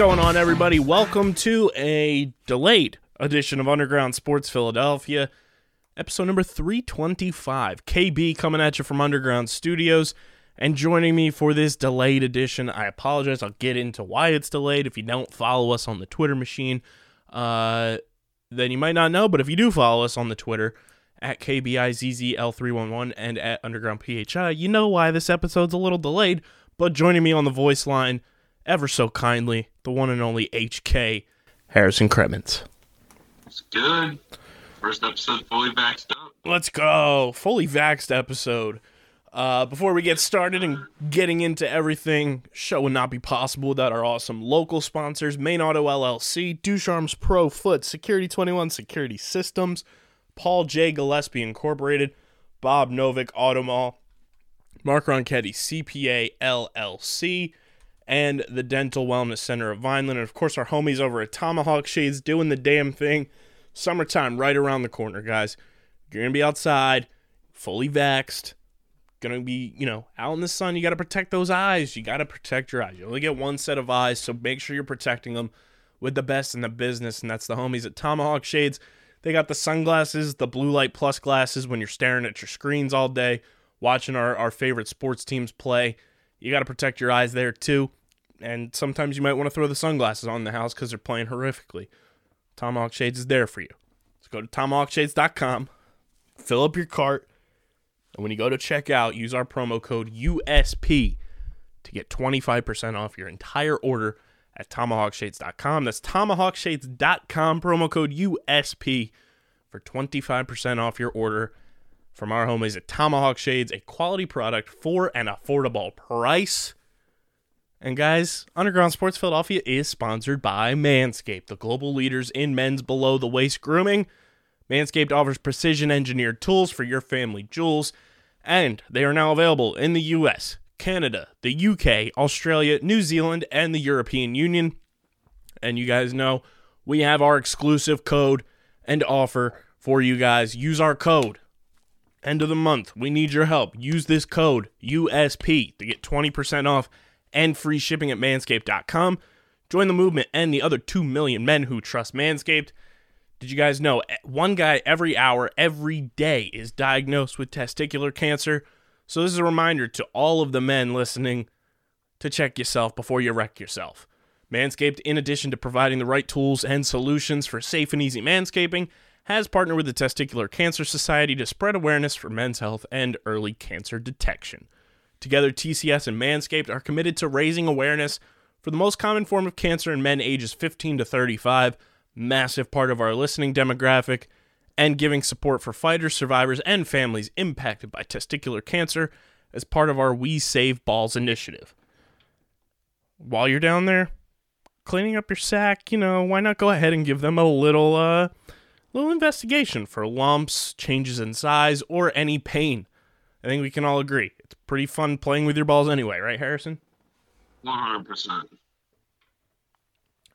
Going on, everybody? Welcome to a delayed edition of Underground Sports Philadelphia, episode number 325. KB coming at you from Underground Studios. And joining me for this delayed edition, I apologize. I'll get into why it's delayed. If you don't follow us on the Twitter machine, uh, then you might not know. But if you do follow us on the Twitter, at KBIZZL311 and at Underground PHI, you know why this episode's a little delayed. But joining me on the voice line, ever so kindly, the one and only HK, Harrison Kremens. It's good. First episode fully vaxxed up. Let's go. Fully vaxxed episode. Uh, before we get started and getting into everything, show would not be possible without our awesome local sponsors, Main Auto LLC, Ducharme's Pro Foot, Security 21 Security Systems, Paul J. Gillespie Incorporated, Bob Novick Auto Mall, Mark Ronchetti CPA LLC, and the Dental Wellness Center of Vineland. And of course, our homies over at Tomahawk Shades doing the damn thing. Summertime right around the corner, guys. You're going to be outside, fully vaxxed, going to be, you know, out in the sun. You got to protect those eyes. You got to protect your eyes. You only get one set of eyes, so make sure you're protecting them with the best in the business, and that's the homies at Tomahawk Shades. They got the sunglasses, the blue light plus glasses when you're staring at your screens all day, watching our, our favorite sports teams play. You got to protect your eyes there too. And sometimes you might want to throw the sunglasses on in the house because they're playing horrifically. Tomahawk Shades is there for you. So go to tomahawkshades.com, fill up your cart, and when you go to checkout, use our promo code USP to get 25% off your entire order at tomahawkshades.com. That's tomahawkshades.com, promo code USP for 25% off your order from our home homies at Tomahawk Shades, a quality product for an affordable price. And guys, Underground Sports Philadelphia is sponsored by Manscaped, the global leaders in men's below the waist grooming. Manscaped offers precision engineered tools for your family jewels, and they are now available in the US, Canada, the UK, Australia, New Zealand, and the European Union. And you guys know we have our exclusive code and offer for you guys. Use our code. End of the month. We need your help. Use this code USP to get 20% off and free shipping at manscaped.com. Join the movement and the other 2 million men who trust Manscaped. Did you guys know eh, one guy every hour, every day is diagnosed with testicular cancer? So, this is a reminder to all of the men listening to check yourself before you wreck yourself. Manscaped, in addition to providing the right tools and solutions for safe and easy manscaping, has partnered with the Testicular Cancer Society to spread awareness for men's health and early cancer detection. Together, TCS and Manscaped are committed to raising awareness for the most common form of cancer in men ages 15 to 35, massive part of our listening demographic, and giving support for fighters, survivors, and families impacted by testicular cancer as part of our We Save Balls initiative. While you're down there cleaning up your sack, you know, why not go ahead and give them a little uh little investigation for lumps, changes in size, or any pain. I think we can all agree. It's pretty fun playing with your balls anyway, right, Harrison? 100%.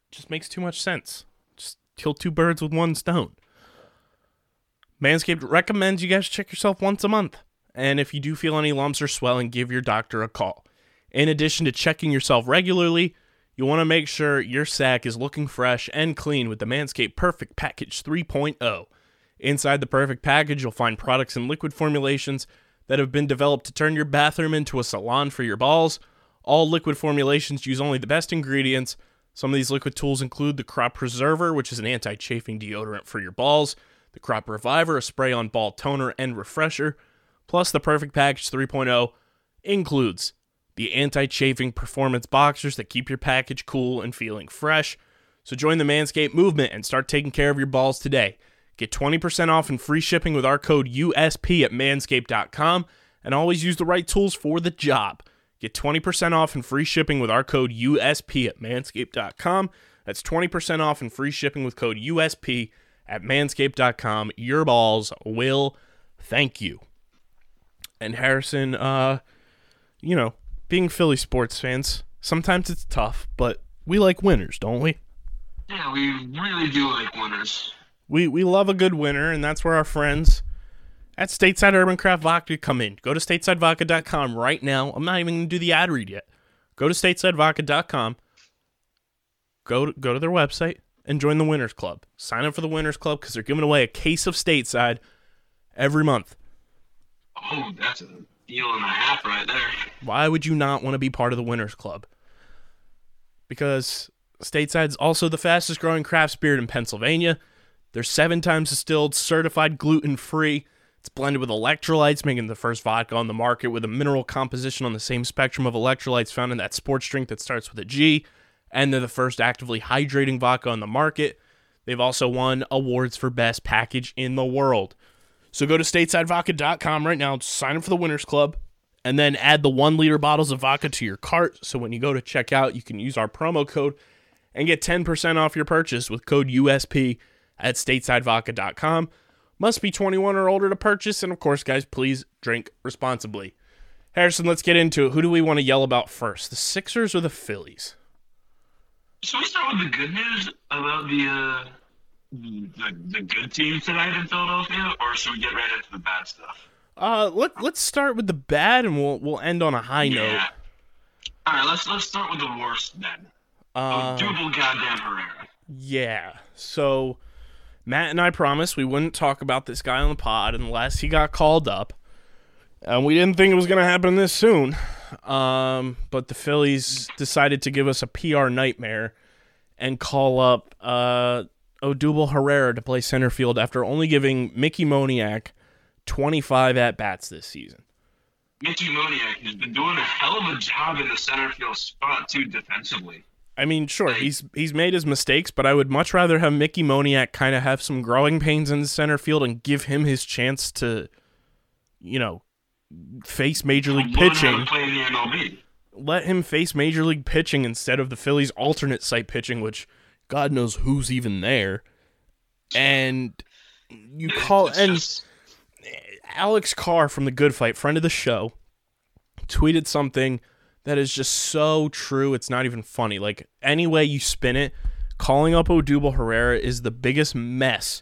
Just makes too much sense. Just kill two birds with one stone. Manscaped recommends you guys check yourself once a month. And if you do feel any lumps or swelling, give your doctor a call. In addition to checking yourself regularly, you want to make sure your sack is looking fresh and clean with the Manscaped Perfect Package 3.0. Inside the Perfect Package, you'll find products and liquid formulations that have been developed to turn your bathroom into a salon for your balls. All liquid formulations use only the best ingredients. Some of these liquid tools include the Crop Preserver, which is an anti chafing deodorant for your balls, the Crop Reviver, a spray on ball toner and refresher, plus the Perfect Package 3.0 includes the anti chafing performance boxers that keep your package cool and feeling fresh. So join the Manscaped movement and start taking care of your balls today. Get 20% off and free shipping with our code USP at manscaped.com and always use the right tools for the job. Get 20% off and free shipping with our code USP at manscaped.com. That's 20% off and free shipping with code USP at manscaped.com. Your balls will thank you. And Harrison, uh, you know, being Philly sports fans, sometimes it's tough, but we like winners, don't we? Yeah, we really do like winners. We we love a good winner, and that's where our friends at Stateside Urban Craft Vodka come in. Go to statesidevodka.com right now. I'm not even going to do the ad read yet. Go to statesidevodka.com. Go to, go to their website and join the Winners Club. Sign up for the Winners Club because they're giving away a case of Stateside every month. Oh, that's a deal and a half right there. Why would you not want to be part of the Winners Club? Because Stateside's also the fastest growing craft spirit in Pennsylvania. They're seven times distilled, certified gluten free. It's blended with electrolytes, making the first vodka on the market with a mineral composition on the same spectrum of electrolytes found in that sports drink that starts with a G. And they're the first actively hydrating vodka on the market. They've also won awards for best package in the world. So go to statesidevodka.com right now, sign up for the Winners Club, and then add the one liter bottles of vodka to your cart. So when you go to checkout, you can use our promo code and get 10% off your purchase with code USP at statesidevodka.com. Must be 21 or older to purchase. And of course, guys, please drink responsibly. Harrison, let's get into it. Who do we want to yell about first? The Sixers or the Phillies? Should we start with the good news about the uh, the, the good teams tonight in Philadelphia, or should we get right into the bad stuff? Uh, let let's start with the bad, and we'll we'll end on a high note. Yeah. All right, let's let's start with the worst then. Uh, Double goddamn Herrera. Yeah. So Matt and I promised we wouldn't talk about this guy on the pod unless he got called up. And we didn't think it was going to happen this soon. Um, but the Phillies decided to give us a PR nightmare and call up uh, Odubel Herrera to play center field after only giving Mickey Moniak 25 at bats this season. Mickey Moniak has been doing a hell of a job in the center field spot too defensively. I mean, sure, he's he's made his mistakes, but I would much rather have Mickey Moniak kind of have some growing pains in the center field and give him his chance to, you know, face major league pitching. to play in the MLB. Let him face major league pitching instead of the Phillies' alternate site pitching, which God knows who's even there. And you call and Alex Carr from the Good Fight, friend of the show, tweeted something that is just so true. It's not even funny. Like any way you spin it, calling up Odubel Herrera is the biggest mess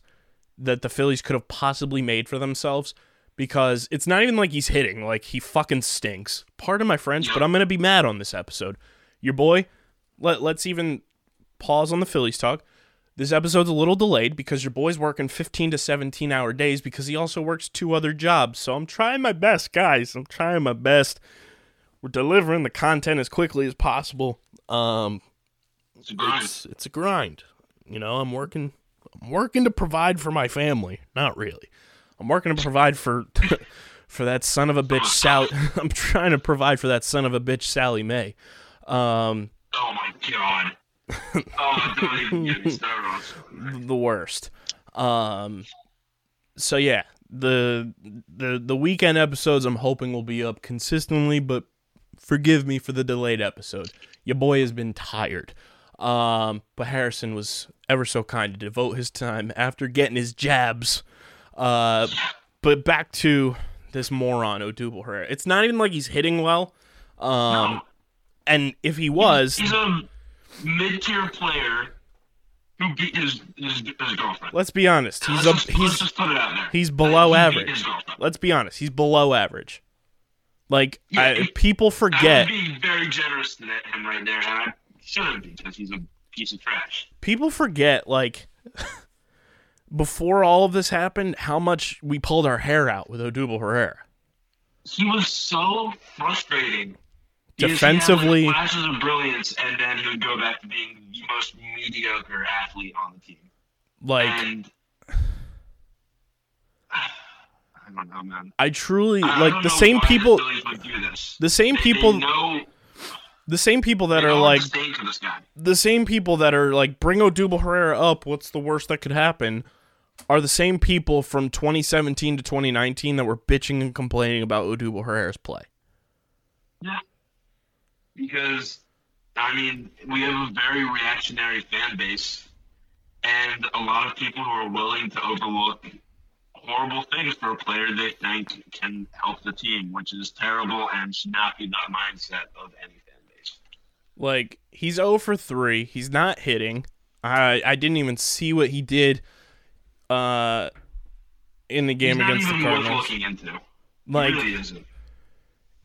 that the Phillies could have possibly made for themselves because it's not even like he's hitting. Like he fucking stinks. Pardon my French, but I'm gonna be mad on this episode. Your boy, let let's even pause on the Phillies talk. This episode's a little delayed because your boy's working 15 to 17 hour days because he also works two other jobs. So I'm trying my best, guys. I'm trying my best. We're delivering the content as quickly as possible. Um, It's a grind. it's it's a grind. You know, I'm working I'm working to provide for my family. Not really. I'm working to provide for for that son of a bitch Sally. I'm trying to provide for that son of a bitch Sally May. Um, Oh my god. oh, don't even get me started on the worst. Um, so yeah, the the the weekend episodes I'm hoping will be up consistently, but forgive me for the delayed episode. Your boy has been tired. Um, but Harrison was ever so kind to devote his time after getting his jabs. Uh, but back to this moron Odubel Herrera. It's not even like he's hitting well. Um, No. and if he was, He's a mid-tier player who beat his his, his girlfriend. let's be honest, he's let's, a just, let's he's just put it out there. he's below He average. let's be honest, he's below average. Like Yeah, I, people forget, would be very generous to that- him right there, and I shouldn't because he's a piece of trash. people forget like before all of this happened, how much we pulled our hair out with Odubel Herrera. He was so frustrating. Defensively- he had, like, flashes of brilliance, and then he would go back to being the most mediocre athlete on the team. Like and I don't know, man. I truly I like the same people. Phillies would do this. The same They- people. They know, the same people that are like disdain this guy. the same people that are like bring Odubel Herrera up. What's the worst that could happen? Are the same people from 2017 to 2019 that were bitching and complaining about Odubel Herrera's play. Yeah. Because, I mean, we have a very reactionary fan base, and a lot of people who are willing to overlook horrible things for a player they think can help the team, which is terrible and should not be the mindset of any fan base. Like he's 0 for 3. He's not hitting. I I didn't even see what he did uh in the game He's against the even worth Cardinals. looking into. Like really isn't.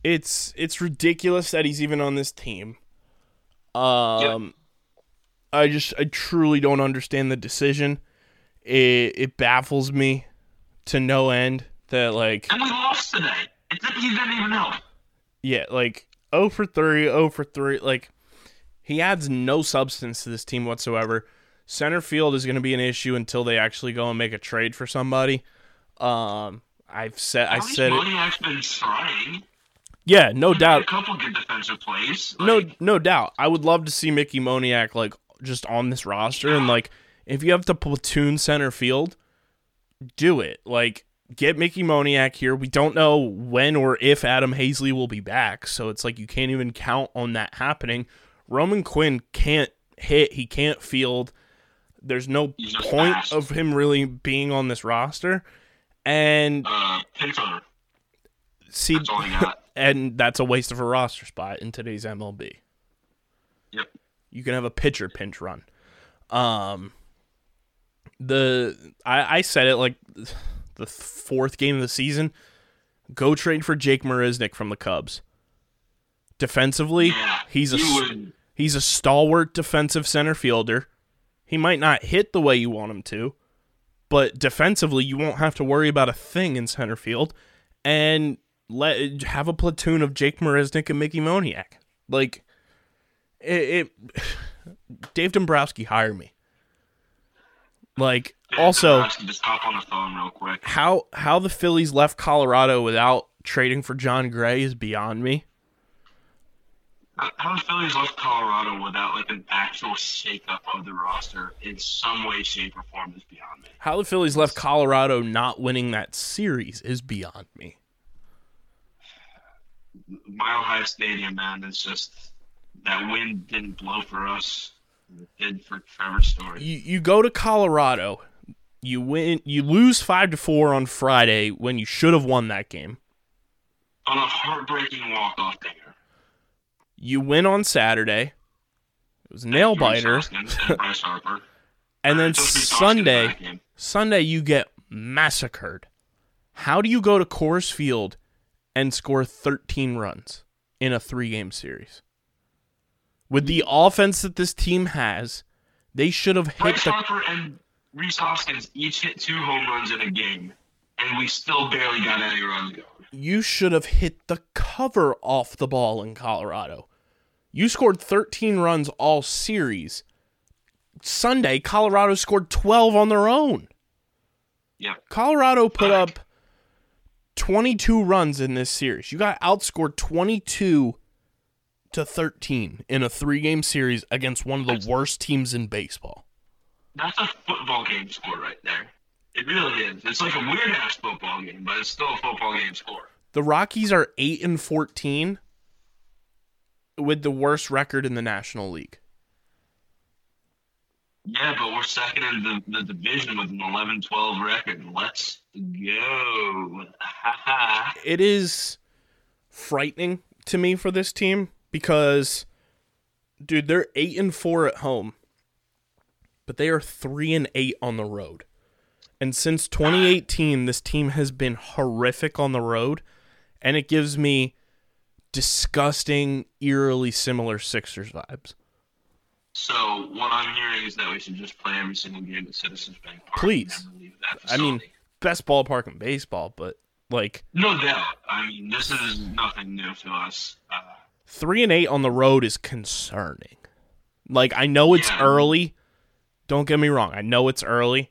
it's it's ridiculous that he's even on this team. Um I just I truly don't understand the decision. It it baffles me to no end that like And we lost today. It didn't, he didn't even help. yeah, like 0 for 3, 0 for 3, like he adds no substance to this team whatsoever. Center field is going to be an issue until they actually go and make a trade for somebody. Um I've said I said it. Been trying. Yeah, no doubt. A couple good defensive plays. no Like, no doubt i would love to see mickey moniak like just on this roster and like if you have to platoon center field do it. Like get mickey moniak here. We don't know when or if Adam Haseley will be back. So it's like you can't even count on that happening. Roman quinn can't hit. He can't field. There's no point fast. of him really being on this roster. And uh, see That's all he got. and that's a waste of a roster spot in today's mlb Yep. you can have a pitcher pinch run. Um, the I, I said it like the fourth game of the season. Go trade for Jake Marisnick from the Cubs. Defensively, Yeah. he's a would. he's a stalwart defensive center fielder. He might not hit the way you want him to, but defensively, you won't have to worry about a thing in center field, and let have a platoon of Jake Marisnick and Mickey Moniak. Like it, it Dave Dombrowski hire me. Like also just hop on the phone real quick. how how the Phillies left Colorado without trading for Jon Gray is beyond me. How how the Phillies left Colorado without like an actual shakeup of the roster in some way, shape, or form is beyond me. How the Phillies left Colorado not winning that series is beyond me. Mile High Stadium, man, it's just that wind didn't blow for us. Did for Trevor Story. You you go to Colorado, you win you lose 5 to 4 on Friday when you should have won that game. On a heartbreaking walk-off dinger. You win on Saturday. It was a nail biter. And And then Just Rhys Hoskins in Sunday. Sunday you get massacred. How do you go to Coors Field and score 13 runs in a three-game series? With the offense that this team has, they should have hit Bryce the Harper and Rhys Hoskins each hit two home runs in a game, and we still barely got any runs going. you should have hit the cover off the ball in Colorado. You scored 13 runs all series. Sunday, Colorado scored 12 on their own. Yep. Colorado put up 22 runs in this series. You got outscored 22 to 13 in a three game series against one of the worst teams in baseball. That's a football game score right there. It really is. It's like a weird ass football game, but it's still a football game score. The Rockies are 8 and 14 with the worst record in the National League. Yeah, but we're second in the, the division with an 11 12 record. Let's go. It is frightening to me for this team because dude they're 8 and 4 at home but they are 3 and 8 on the road and since 2018 this team has been horrific on the road and it gives me disgusting eerily similar Sixers vibes So, what I'm hearing is that we should just play every single game at Citizens Bank Park. Please. never leave that I mean best ballpark in baseball but like no doubt. I mean, this is nothing new to us. Uh, three and eight on the road is concerning. Like I know it's Yeah. early. Don't get me wrong. I know it's early,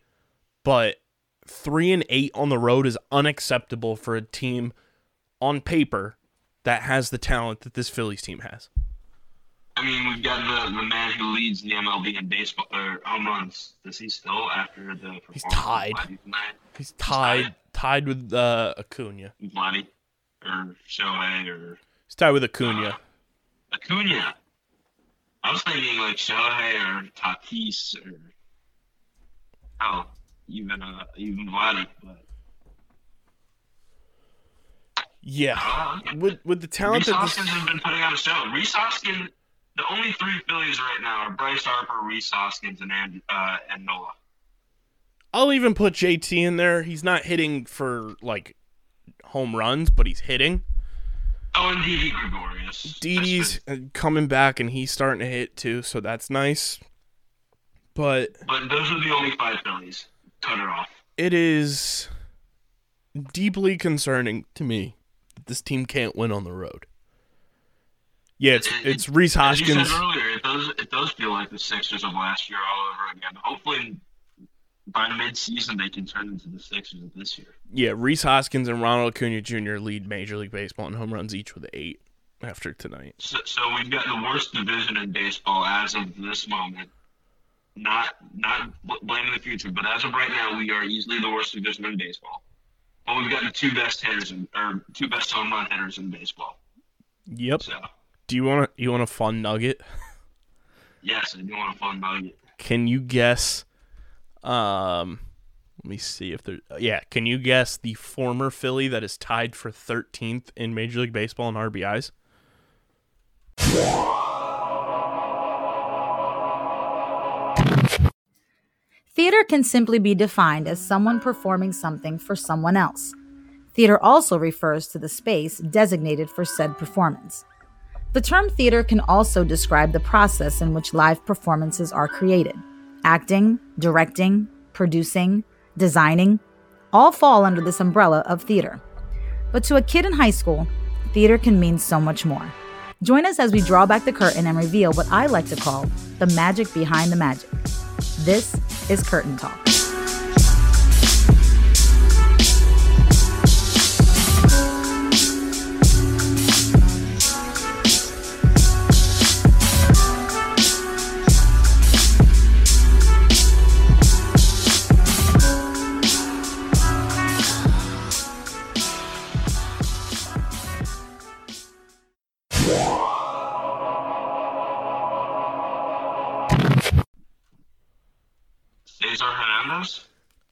but three and eight on the road is unacceptable for a team on paper that has the talent that this Phillies team has. I mean, we've got the, the man who leads the MLB in baseball or home runs. Does he still after the? He's tied. Vladdy tonight? He's tied tied with uh, Acuna. Vladdy or Shohei or He's tied with Acuna. Acuna. I was thinking like Shohei or Tatis or oh, even uh, even Vladdy, but Yeah. uh. With with the talent Rhys that this, has been putting on a show. Rhys Hoskins, the only three Phillies right now are Bryce Harper, Rhys Hoskins, and and, uh, and Nola. I'll even put JT in there. He's not hitting for like home runs, but he's hitting. Oh, and Gregorius. Didi's coming back and he's starting to hit too, so that's nice. But But those are the only five Phillies. Cut it off. it is deeply concerning to me that this team can't win on the road. Yeah, it's It- it's Rhys As you said Hoskins. earlier, it does it does feel like the Sixers of last year all over again. Hopefully, by mid-season they can turn into the Sixers of this year. Yeah, Rhys Hoskins and Ronald Acuna Jr. lead Major League Baseball in home runs each with eight after tonight. So, so we've got the worst division in baseball as of this moment. Not not bl- blaming the future, but as of right now, we are easily the worst division in baseball. But we've got the two best hitters, in, or two best home run hitters in baseball. Yep. So Do you want to you want a fun nugget? yes, I do want a fun nugget. Can you guess? Um, let me see if there. Yeah, can you guess the former Philly that is tied for 13th in Major League Baseball in RBIs? Theater can simply be defined as someone performing something for someone else. Theater also refers to the space designated for said performance. The term theater can also describe the process in which live performances are created. Acting, directing, producing, designing all fall under this umbrella of theater. But to a kid in high school, theater can mean so much more. Join us as we draw back the curtain and reveal what I like to call the magic behind the magic. This is Curtain Talk.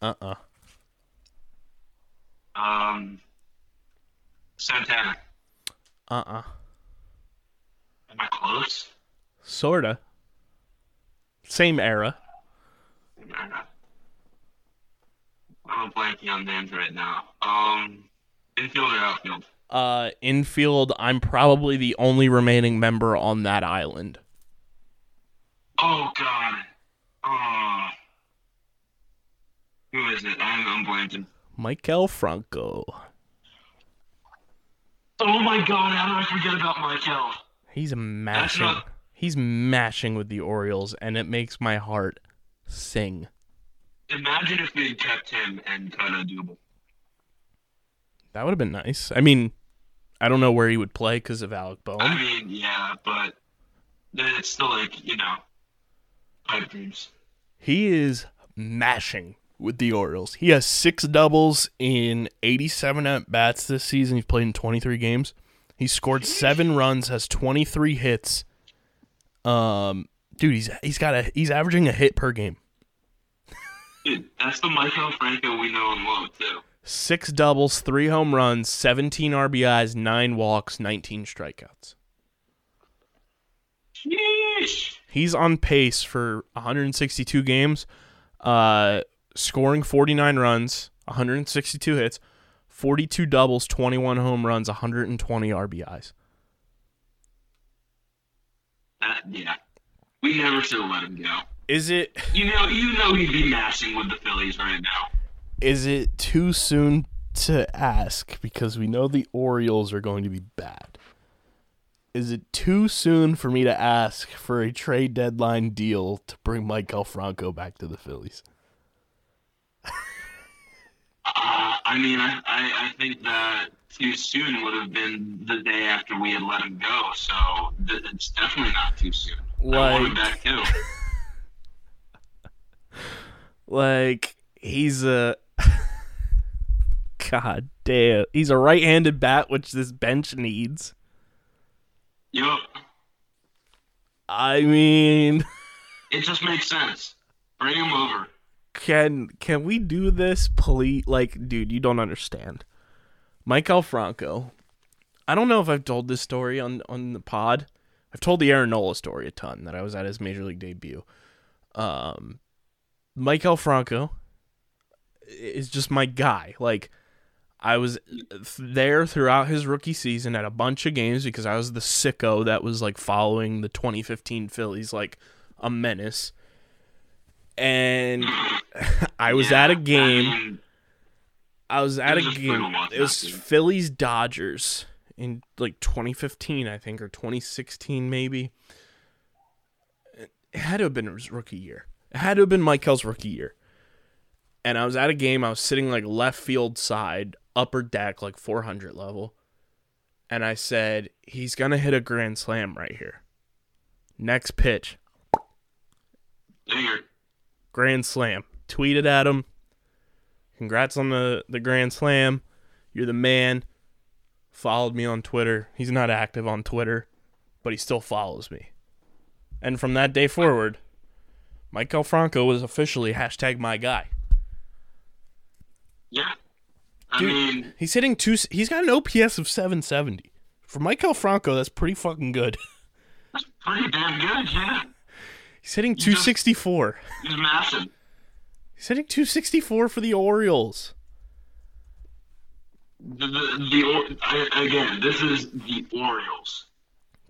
Hernandez, Uh uh um, Santana. Uh uh Am I close? Sorta. Same era. Same era. I'm blanking on names right now. Um, infield or outfield? Uh, infield, I'm probably the only remaining member on that island. Oh God. Oh. Who is it? I'm, I'm blanking. Maikel Franco. Oh my God! How did I forget about Maikel? He's mashing. not- He's mashing with the Orioles, and it makes my heart sing. Imagine if we had kept him and cut Odubel. That would have been nice. I mean, I don't know where he would play because of Alec I mean, yeah, but it's still like you know, pipe dreams. He is mashing with the Orioles. He has six doubles in 87 at bats this season. He's played in 23 games. He scored seven runs, has 23 hits. Um, dude, he's he's got a he's averaging a hit per game. Dude, that's the Maikel Franco we know and love too. Six doubles, three home runs, 17 RBIs, nine walks, 19 strikeouts. Sheesh. He's on pace for 162 games, uh, scoring 49 runs, 162 hits, 42 doubles, 21 home runs, 120 RBIs. That uh, yeah. We never should have let him go. Is it You know, you know he'd be mashing with the Phillies right now. is it too soon to ask because we know the Orioles are going to be bad? Is it too soon for me to ask for a trade deadline deal to bring Mike Franco back to the Phillies? Uh, I mean, I, I, I think that too soon would have been the day after we had let him go. So th- it's definitely not too soon. I want him Like- back too. Like he's a God damn. He's a right-handed bat which this bench needs. Yup. I mean, It just makes sense. Bring him over. Can can we do this please? Like, dude, you don't understand. Mike Franco. I don't know if I've told this story on on the pod. I've told the Aaron Nola story a ton that I was at his major league debut. Um, Mike Franco is just my guy. Like, I was there throughout his rookie season at a bunch of games because I was the sicko that was like following the 2015 Phillies like a menace. And I was Yeah, at a game. mean, I was at a was game. It was. Phillies Dodgers in like 2015, I think, or 2016 maybe. It had to have been his rookie year. It had to have been Maikel's rookie year. And I was at a game. I was sitting like left field side, upper deck, like 400 level. And I said, he's gonna hit a grand slam right here. Next pitch, dinger. Grand slam. Tweeted at him. Congrats on the, the grand slam. You're the man. Followed me on Twitter. He's not active on Twitter, but he still follows me. And from that day forward, Maikel Franco was officially hashtag my guy. Yeah. I Dude, mean, he's hitting two. He's got an OPS of 770. For Maikel Franco, that's pretty fucking good. that's pretty damn good. Yeah. He's hitting 264. He's massive. He's hitting 264 for the Orioles. The, the, the I, again, this is the Orioles.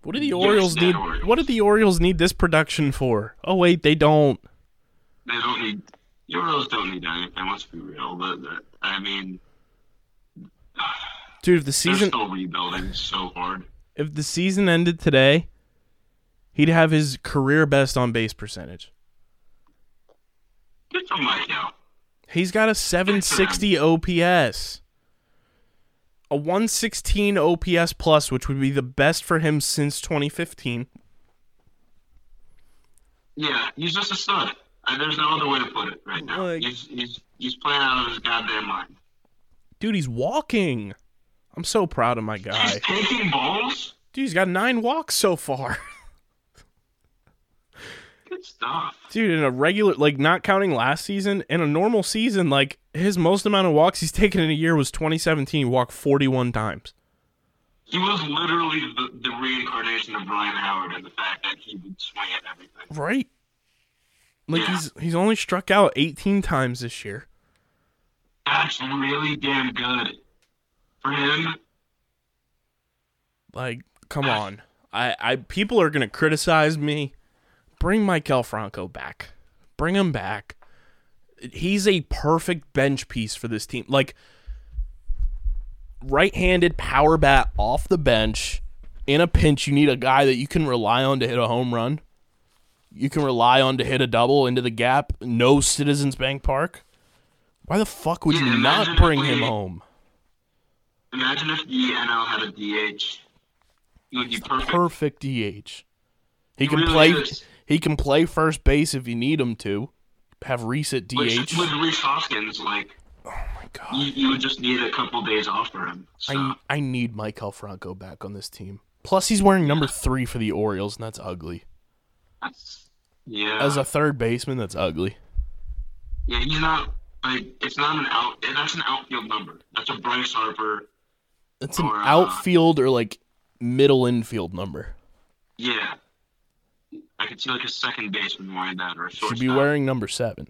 What do the Yes, Orioles need? Orioles. What do the Orioles need this production for? Oh wait, they don't. They don't need. The Orioles don't need anything. Let's be real. But, I mean, Dude, if the they're season still rebuilding so hard. if the season ended today, he'd have his career best on base percentage. Good for Maikel. He's got a 760 OPS. A 116 OPS plus, which would be the best for him since 2015. Yeah, he's just a stud. Uh, there's no other way to put it right now. Like- he's he's he's playing out of his goddamn mind. Dude, he's walking. I'm so proud of my guy. He's taking balls. Dude, he's got nine walks so far. Good stuff. Dude, in a regular, like not counting last season, in a normal season, like his most amount of walks he's taken in a year was 2017. He walked 41 times. He was literally the, the reincarnation of Ryan Howard and the fact that he would swing at everything. Right? Like Yeah. he's he's only struck out 18 times this year. That's really damn good for him. Like, come on. I, I people are gonna criticize me. Bring Maikel Franco back. Bring him back. He's a perfect bench piece for this team. Like right-handed power bat off the bench. In a pinch, you need a guy that you can rely on to hit a home run. You can rely on to hit a double into the gap. No Citizens Bank Park. Why the fuck would Yeah, you not bring if him home? Imagine if the NL had a DH. He would be perfect. perfect DH. He He can really play. is. He can play first base if you need him to. Have Rhys at DH. Which, with Rhys Hoskins, like oh my god! you, you would just need a couple days off for him. So I I need Maikel Franco back on this team. Plus, he's wearing number three for the Orioles, and that's ugly. that's yeah. As a third baseman, that's ugly. yeah, he's not like it's not an out. That's an outfield number. That's a Bryce Harper. It's an Or, uh, outfield or like middle infield number. Yeah. I could see like a second baseman wearing that or a Should be wearing number seven.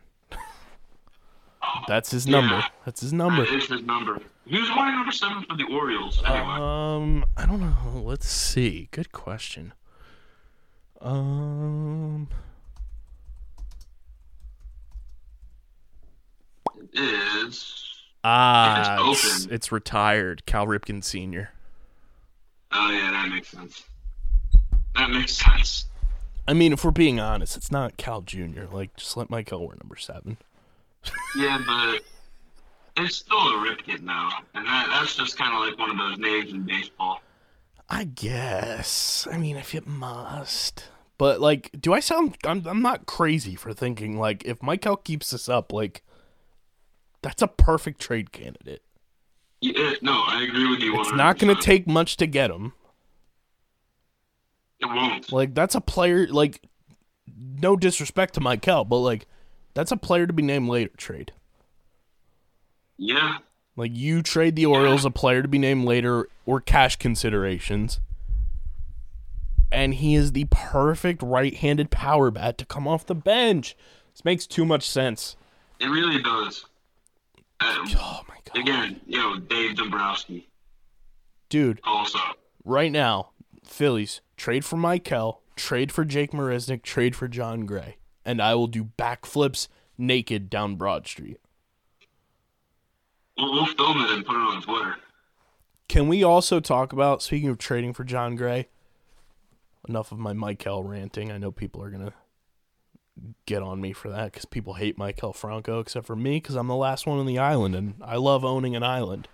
That's his Yeah. number. That's his number. That is his number. Who's wearing number seven for the Orioles anyway? Um, I don't know. Let's see. Good question. Um, is ah, it's it's, it's retired. Cal Ripken Sr. oh yeah, that makes sense. That makes sense. I mean, if we're being honest, it's not Cal Jr. Like, just let Maikel wear number seven. Yeah, but It's still a Ripken now, and that, that's just kind of like one of those names in baseball. I guess. I mean, if it must. But like, do I sound? I'm I'm not crazy for thinking like if Maikel keeps this up, like that's a perfect trade candidate. Yeah, no, I agree with you. It's not going to take much to get him. It won't. Like that's a player. Like, no disrespect to Maikel, but like that's a player to be named later trade. Yeah, Like you trade the Orioles a player to be named later or cash considerations. And he is the perfect right-handed power bat to come off the bench. This makes too much sense. it really does. Um, Oh my god. again, you know, Dave Dombrowski Dude, also. right now, Phillies trade for Maikel, trade for Jake Marisnick, trade for Jon Gray, and I will do backflips naked down Broad Street. We'll, we'll film it and put it on Twitter. Can we also talk about speaking of trading for Jon Gray? Enough of my Maikel ranting. I know people are gonna get on me for that because people hate Maikel Franco, except for me because I'm the last one on the island and I love owning an island.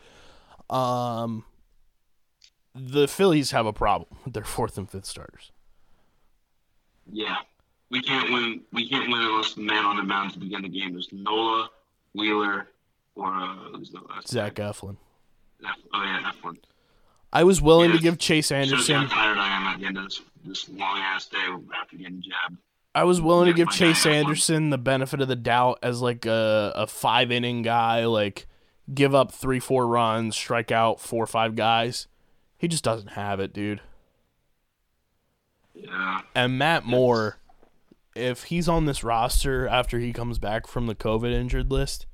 Um, the Phillies have a problem with their fourth and fifth starters. Yeah, we can't win. We can't win unless the man on the mound to begin the game is Nola, Wheeler, or uh, who's the last Zach guy? Eflin. Oh yeah, one. I was willing to give Chase Anderson. tired I am at the end of this, this long ass day after getting jabbed. I was willing to give Chase guy had one. Anderson the benefit of the doubt as like a, a five inning guy, like give up three, four runs, strike out four or five guys. He just doesn't have it, dude. Yeah, And Matt Moore, if he's on this roster after he comes back from the COVID injured list,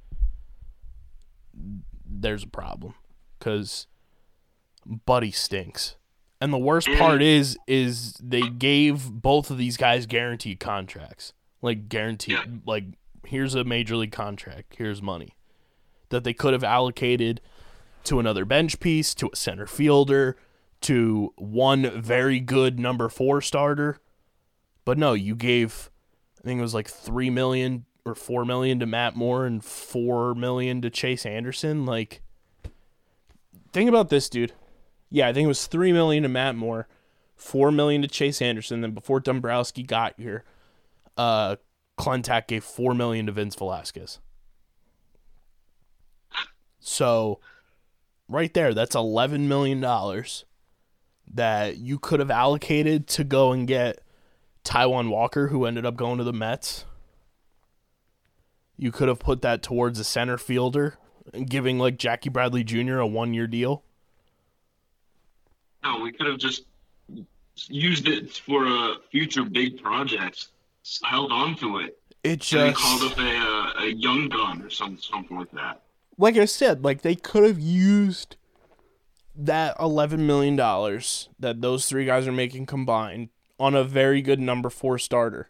there's a problem because Buddy stinks. And the worst part is, is they gave both of these guys guaranteed contracts, like guaranteed, Yeah. like here's a major league contract, here's money that they could have allocated to another bench piece, to a center fielder, to one very good number four starter. But no, you gave I think it was like three million or four million to Matt Moore and four million to Chase Anderson. Like think about this, dude. Yeah, I think it was three million to Matt Moore, four million to Chase Anderson. Then before Dombrowski got here, uh Klentak gave four million to Vince Velasquez. So right there, that's eleven million dollars that you could have allocated to go and get Taijuan Walker, who ended up going to the Mets. You could have put that towards a center fielder giving like Jackie Bradley Jr. a one year deal. no, we could have just used it for uh, future big projects. Held on to it. It just called up a, uh, a young gun or some, something like that. Like I said, like they could have used that eleven million dollars that those three guys are making combined on a very good number four starter.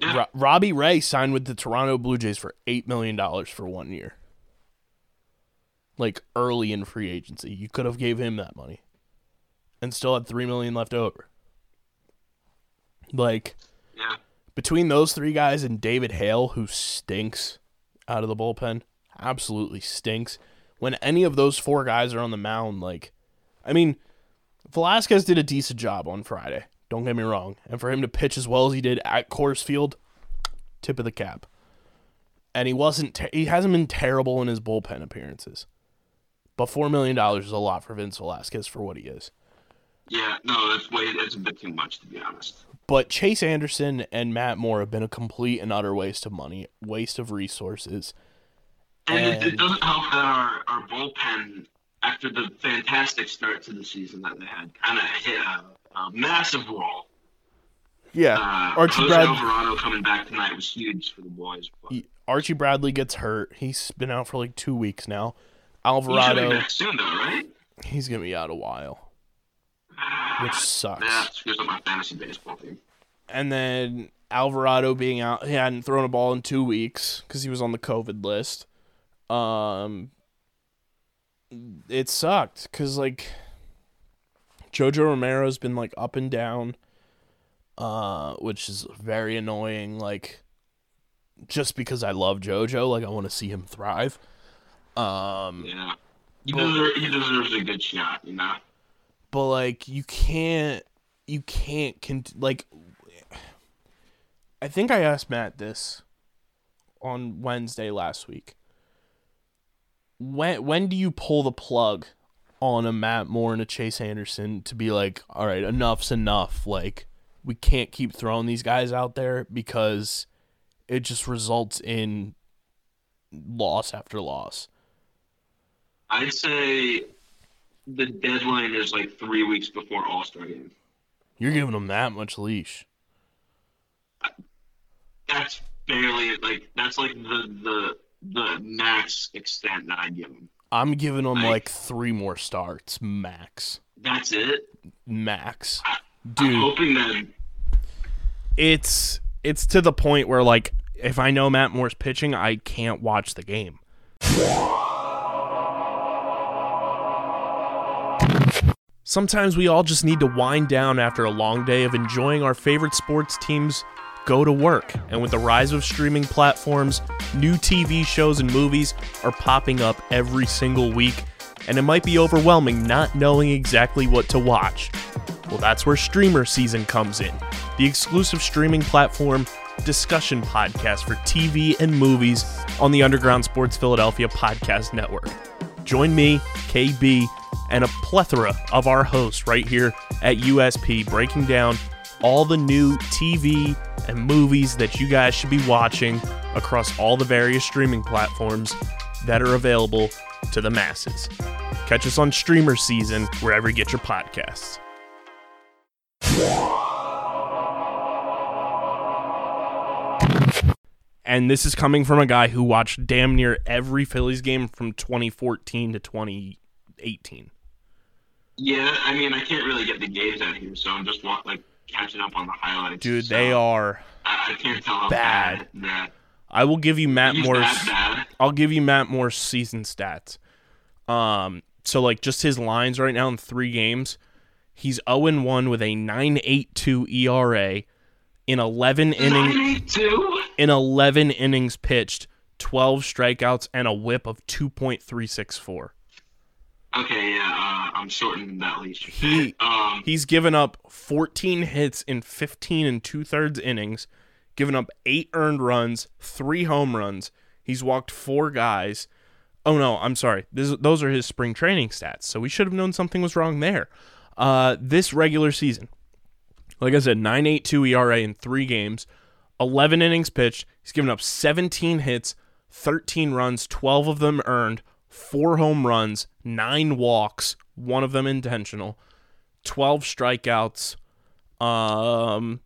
Yeah. Ro- Robbie Ray signed with the Toronto Blue Jays for eight million dollars for one year. Like early in free agency, you could have gave him that money, and still had three million left over. Like Yeah. between those three guys and David Hale, who stinks out of the bullpen, absolutely stinks. When any of those four guys are on the mound, like, I mean, Velasquez did a decent job on Friday. Don't get me wrong, and for him to pitch as well as he did at Coors Field, tip of the cap. And he wasn't. Ter- he hasn't been terrible in his bullpen appearances. But four million dollars is a lot for Vince Velasquez for what he is. Yeah, no, that's way that's a bit too much to be honest. But Chase Anderson and Matt Moore have been a complete and utter waste of money, waste of resources. And, it, And- it doesn't help that our, our bullpen, after the fantastic start to the season that they had, kind of hit a, a massive wall. Yeah, Uh, Archie Jose Brad- Alvarado coming back tonight was huge for the boys. But Archie Bradley gets hurt. He's been out for like two weeks now. he should be Alvarado, back soon, though, right? he's gonna be out a while, which sucks. Yeah, screws up my fantasy baseball team. And then Alvarado being out, he hadn't thrown a ball in two weeks because he was on the COVID list. Um, it sucked because like Jojo Romero's been like up and down, uh, which is very annoying. Like, just because I love JoJo, like I want to see him thrive. Um, Yeah. He, Well- deserve, he deserves a good shot, you know? but like you can't you can't cont- like I think I asked Matt this on Wednesday last week. When when do you pull the plug on a Matt Moore and a Chase Anderson to be like, all right, enough's enough. Like we can't keep throwing these guys out there because it just results in loss after loss. I'd say the deadline is like three weeks before All Star game. You're giving them that much leash. That's barely like that's like the the the max extent that I give him. I'm giving them I- like three more starts, max, That's it. max. I'm Dude, hoping that it's it's to the point where like if I know Matt Moore's pitching, I can't watch the game. Sometimes we all just need to wind down after a long day of enjoying our favorite sports teams go to work. And with the rise of streaming platforms, new TV shows and movies are popping up every single week, and it might be overwhelming not knowing exactly what to watch. Well, that's where Streamer Season comes in, the exclusive streaming platform discussion podcast for TV and movies on the Underground Sports Philadelphia Podcast Network. Join me, KB, and a plethora of our hosts right here at USP breaking down all the new TV and movies that you guys should be watching across all the various streaming platforms that are available to the masses. Catch us on Streamer Season wherever you get your podcasts. And this is coming from a guy who watched damn near every Phillies game from 2014 to 2018. yeah, I mean I can't really get the games out here, so I'm just like catching up on the highlights. Dude, so they are. I, I can't tell how bad. bad. Yeah. I will give you Matt Moore's. that. I'll give you Matt Moore's season stats. Um, so like just his lines right now in three games, he's 0 and 1 with a 9.82 ERA in 11 innings. in 11 innings pitched, 12 strikeouts, and a whip of 2.364. Okay, yeah, uh, I'm shortening that leash. He- um, He's given up 14 hits in 15 and two thirds innings, given up eight earned runs, three home runs. He's walked four guys. Oh no, I'm sorry. This, those are his spring training stats. So we should have known something was wrong there. Uh, this regular season, like I said, 9.82 ERA in three games, 11 innings pitched. He's given up 17 hits, 13 runs, 12 of them earned, four home runs, nine walks, one of them intentional, 12 strikeouts, um,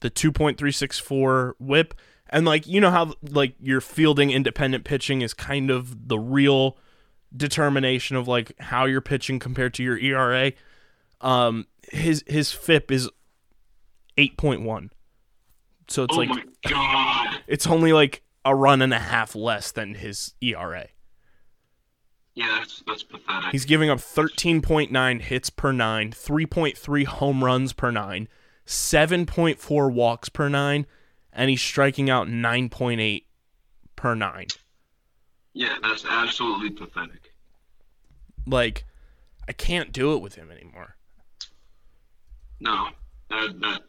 the 2.364 whip. And like, you know how like your fielding independent pitching is kind of the real determination of like how you're pitching compared to your ERA. Um, his his FIP is 8.1. So it's oh like my god. it's only like a run and a half less than his ERA. Yeah, that's that's pathetic. He's giving up 13.9 hits per nine, 3.3 home runs per nine, 7.4 walks per nine, and he's striking out 9.8 per nine. yeah, that's absolutely pathetic. Like, I can't do it with him anymore. No, that that.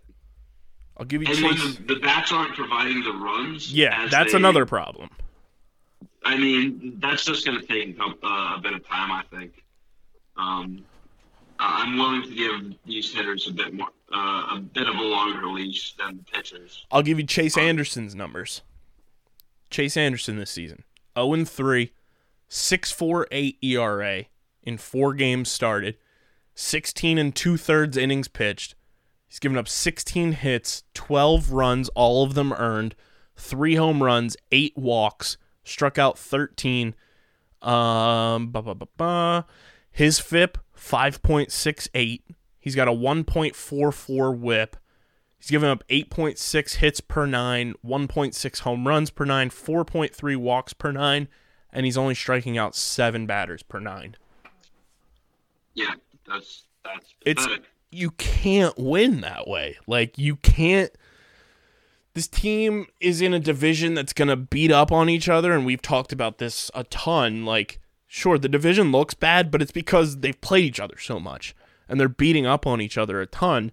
I'll give you And when Chase. the, the bats aren't providing the runs, Yeah, that's they- another problem. I mean, that's just going to take a, uh, a bit of time, I think. Um, I'm willing to give these hitters a bit more, uh, a bit of a longer leash than the pitchers. I'll give you Chase Anderson's numbers. Chase Anderson this season 0 3, 6.48 ERA in four games started, 16 and two thirds innings pitched. He's given up 16 hits, 12 runs, all of them earned, three home runs, eight walks, struck out 13. Um, ba, ba, ba, ba. His FIP 5.68. He's got a 1.44 whip. He's given up 8.6 hits per nine, 1.6 home runs per nine, 4.3 walks per nine, and he's only striking out seven batters per nine. Yeah, that's that's It's pathetic. you can't win that way. Like you can't. This team is in a division that's going to beat up on each other and we've talked about this a ton like sure the division looks bad but it's because they've played each other so much and they're beating up on each other a ton.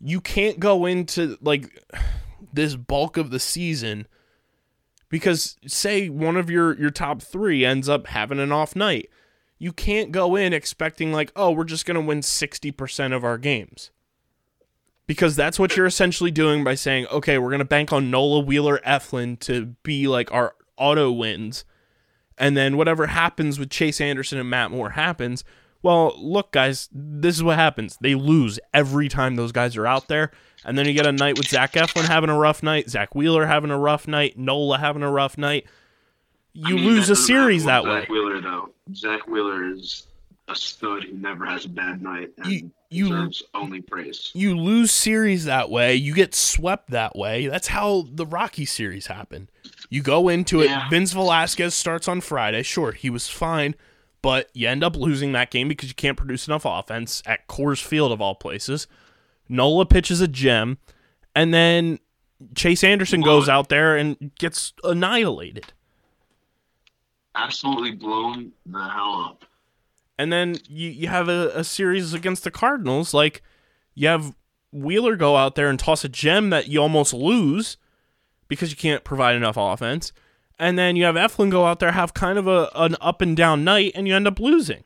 You can't go into like this bulk of the season because say one of your your top 3 ends up having an off night. You can't go in expecting like oh we're just going to win 60% of our games because that's what you're essentially doing by saying, okay, we're gonna bank on Nola Wheeler Eflin to be like our auto wins, and then whatever happens with Chase Anderson and Matt Moore happens. Well, look, guys, this is what happens. They lose every time those guys are out there, and then you get a night with Zach Eflin having a rough night, Zack Wheeler having a rough night, Nola having a rough night. You I mean, lose a series that happen way. Zack Wheeler, though. Zack Wheeler is a stud who never has a bad night and You- you- deserves only praise. you lose series that way, you get swept that way. That's how the Rocky series happened. You go into it, Yeah. Vince Velasquez starts on Friday. Sure, he was fine, but you end up losing that game because you can't produce enough offense at Coors Field of all places. Nola pitches a gem, and then Chase Anderson goes out there and gets annihilated. Absolutely blown the hell up. And then you, you have a, a series against the Cardinals. Like, you have Wheeler go out there and toss a gem that you almost lose because you can't provide enough offense. And then you have Eflin go out there, have kind of a, an up and down night, and you end up losing.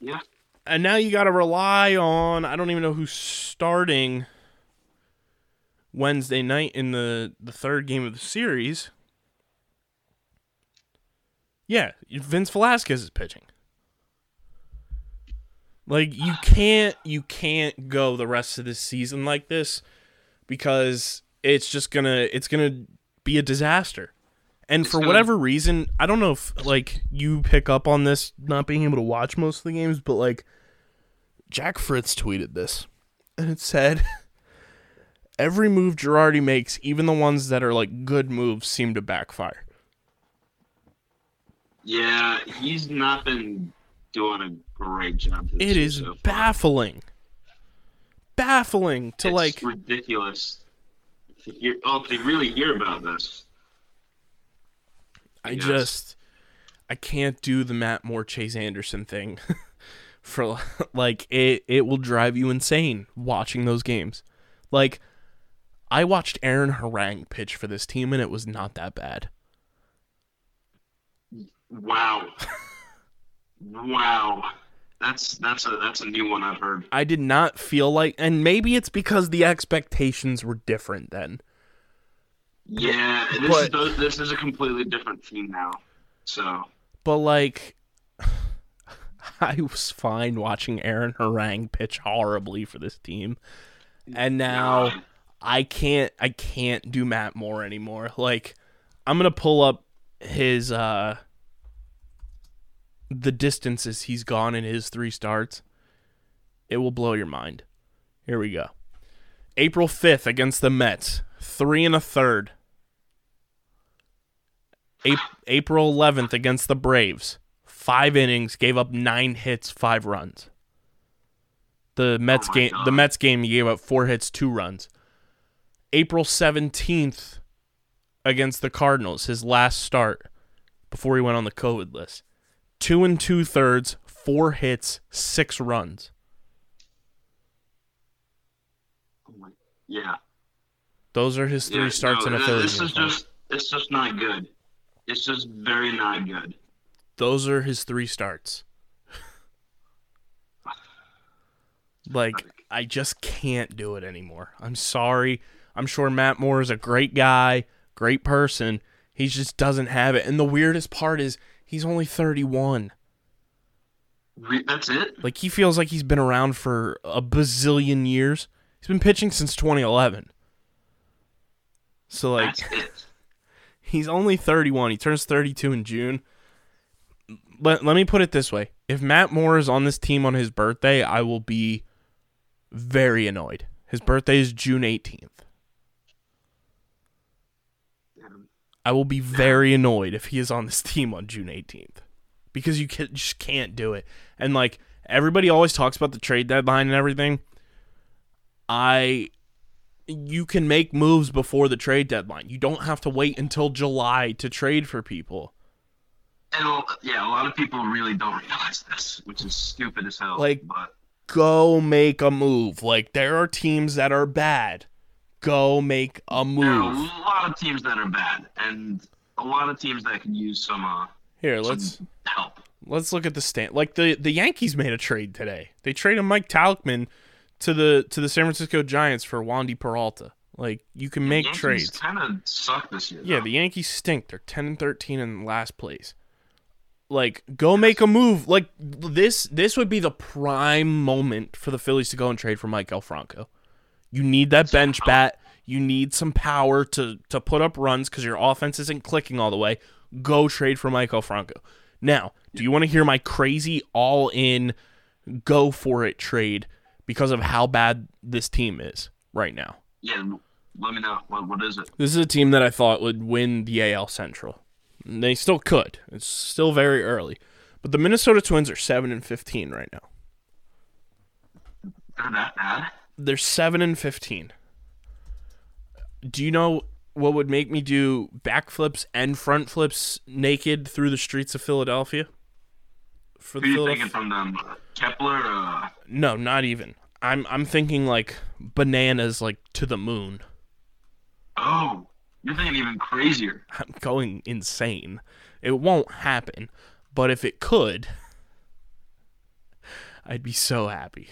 Yeah. And now you got to rely on, I don't even know who's starting Wednesday night in the, the third game of the series. Yeah, Vince Velasquez is pitching. Like you can't you can't go the rest of this season like this because it's just going to it's going to be a disaster. And for whatever reason, I don't know if like you pick up on this not being able to watch most of the games, but like Jack Fritz tweeted this and it said every move Girardi makes, even the ones that are like good moves seem to backfire. Yeah, he's not been doing a great job. It is so baffling. Baffling to It's like ridiculous. To hear, oh, to really hear about this. I Yes. just I can't do the Matt Moore Chase Anderson thing for like it it will drive you insane watching those games. Like I watched Aaron Harang pitch for this team and it was not that bad. Wow. wow. That's that's a that's a new one I've heard. I did not feel like and maybe it's because the expectations were different then. Yeah, this But- is this is a completely different team now. So But like I was fine watching Aaron Harang pitch horribly for this team. And now God. I can't I can't do Matt Moore anymore. Like I'm going to pull up his uh the distances he's gone in his 3 starts. It will blow your mind. Here we go. April 5th against the Mets, 3 and a third. A- April 11th against the Braves, 5 innings, gave up 9 hits, 5 runs. The Mets oh my game God. the Mets game he gave up 4 hits, 2 runs. April 17th against the Cardinals, his last start before he went on the COVID list. Two and two thirds, four hits, six runs. oh yeah. Those are his three yeah, starts no, in a th- Phillies This is just it's just not good. It's just very not good. Those are his three starts. like I just can't do it anymore. I'm sorry. I'm sure Matt Moore is a great guy, great person. He just doesn't have it. And the weirdest part is he's only 31. Re- That's it. Like he feels like he's been around for a bazillion years. He's been pitching since 2011. So like he's only 31. He turns 32 in June. Let, let me put it this way. If Matt Moore is on this team on his birthday, I will be very annoyed. His birthday is June 18th. Um, I will be very annoyed if he is on this team on June 18th because you can, just can't do it. And like everybody always talks about the trade deadline and everything. I you can make moves before the trade deadline. You don't have to wait until July to trade for people. And yeah, a lot of people really don't realize this, which is stupid as hell. Like- but Go make a move. Like there are teams that are bad. Go make a move. there are a lot of teams that are bad, and a lot of teams that can use some uh, Here, let's help. let's look at the stand. Like the the Yankees made a trade today. They traded Mike Tauchman to the to the San Francisco Giants for Wandy Peralta. Like you can make Yankees trades. Kind of suck this year. Yeah, though. the Yankees stink. They're 10 and 13 in last place. Like go make a move. Like this this would be the prime moment for the Phillies to go and trade for Mike Franco. You need that bench bat. You need some power to to put up runs cuz your offense isn't clicking all the way. Go trade for Maikel Franco. Now, do you want to hear my crazy all in go for it trade because of how bad this team is right now? yeah. Let me know what what is it? This is a team that I thought would win the AL Central. And They still could. It's still very early. But the Minnesota Twins are 7 and 15 right now. They're that bad? They're 7 and 15. Do you know what would make me do backflips and front flips naked through the streets of Philadelphia? For Who you Philadelphia- thinking from them? Kepler? Uh, No, not even. I'm I'm thinking like bananas like to the moon. oh, you're thinking even crazier. I'm going insane. It won't happen, but if it could, I'd be so happy.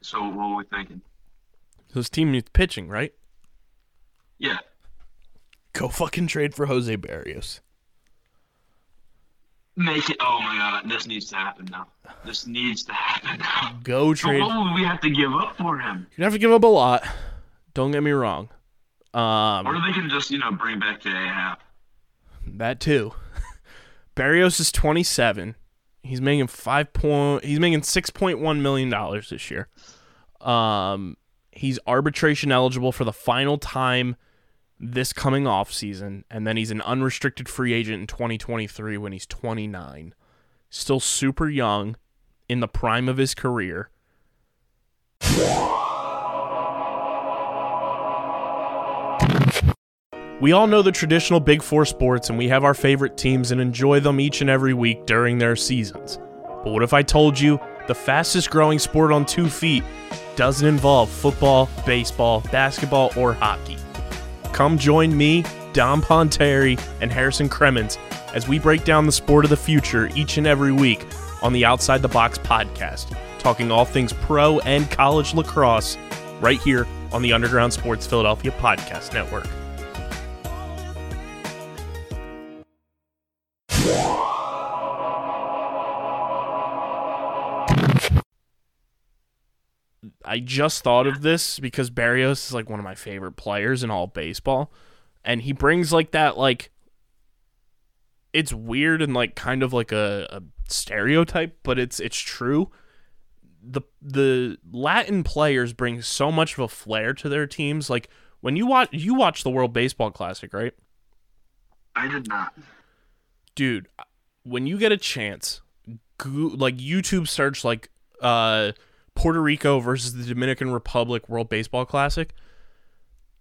So what are we thinking? This team needs pitching, right? Yeah. Go fucking trade for Jose Berrios. Make it. Oh my god, this needs to happen now. This needs to happen now. Go So trade. what would we have to give up for him? You'd have to give up a lot. Don't get me wrong. Um, Or they can just, you know, bring back J.A. Happ. That too. Berrios is 27. He's making five point. He's making 6.1 million dollars this year. Um, he's arbitration eligible for the final time this coming off season, and then he's an unrestricted free agent in 2023 when he's 29. Still super young, in the prime of his career. We all know the traditional Big Four sports and we have our favorite teams and enjoy them each and every week during their seasons. But what if I told you the fastest growing sport on two feet doesn't involve football, baseball, basketball, or hockey? Come join me, Dom Ponteri, and Harrison Cremens as we break down the sport of the future each and every week on the Outside the Box podcast, talking all things pro and college lacrosse right here on the Underground Sports Philadelphia Podcast Network. I just thought of this because Berrios is like one of my favorite players in all baseball. And he brings like that like it's weird and like kind of like a, a stereotype, but it's it's true. The the Latin players bring so much of a flair to their teams. Like when you watch you watch the World Baseball Classic, right? I did not. dude when you get a chance go, like youtube search like uh puerto rico versus the dominican republic world baseball classic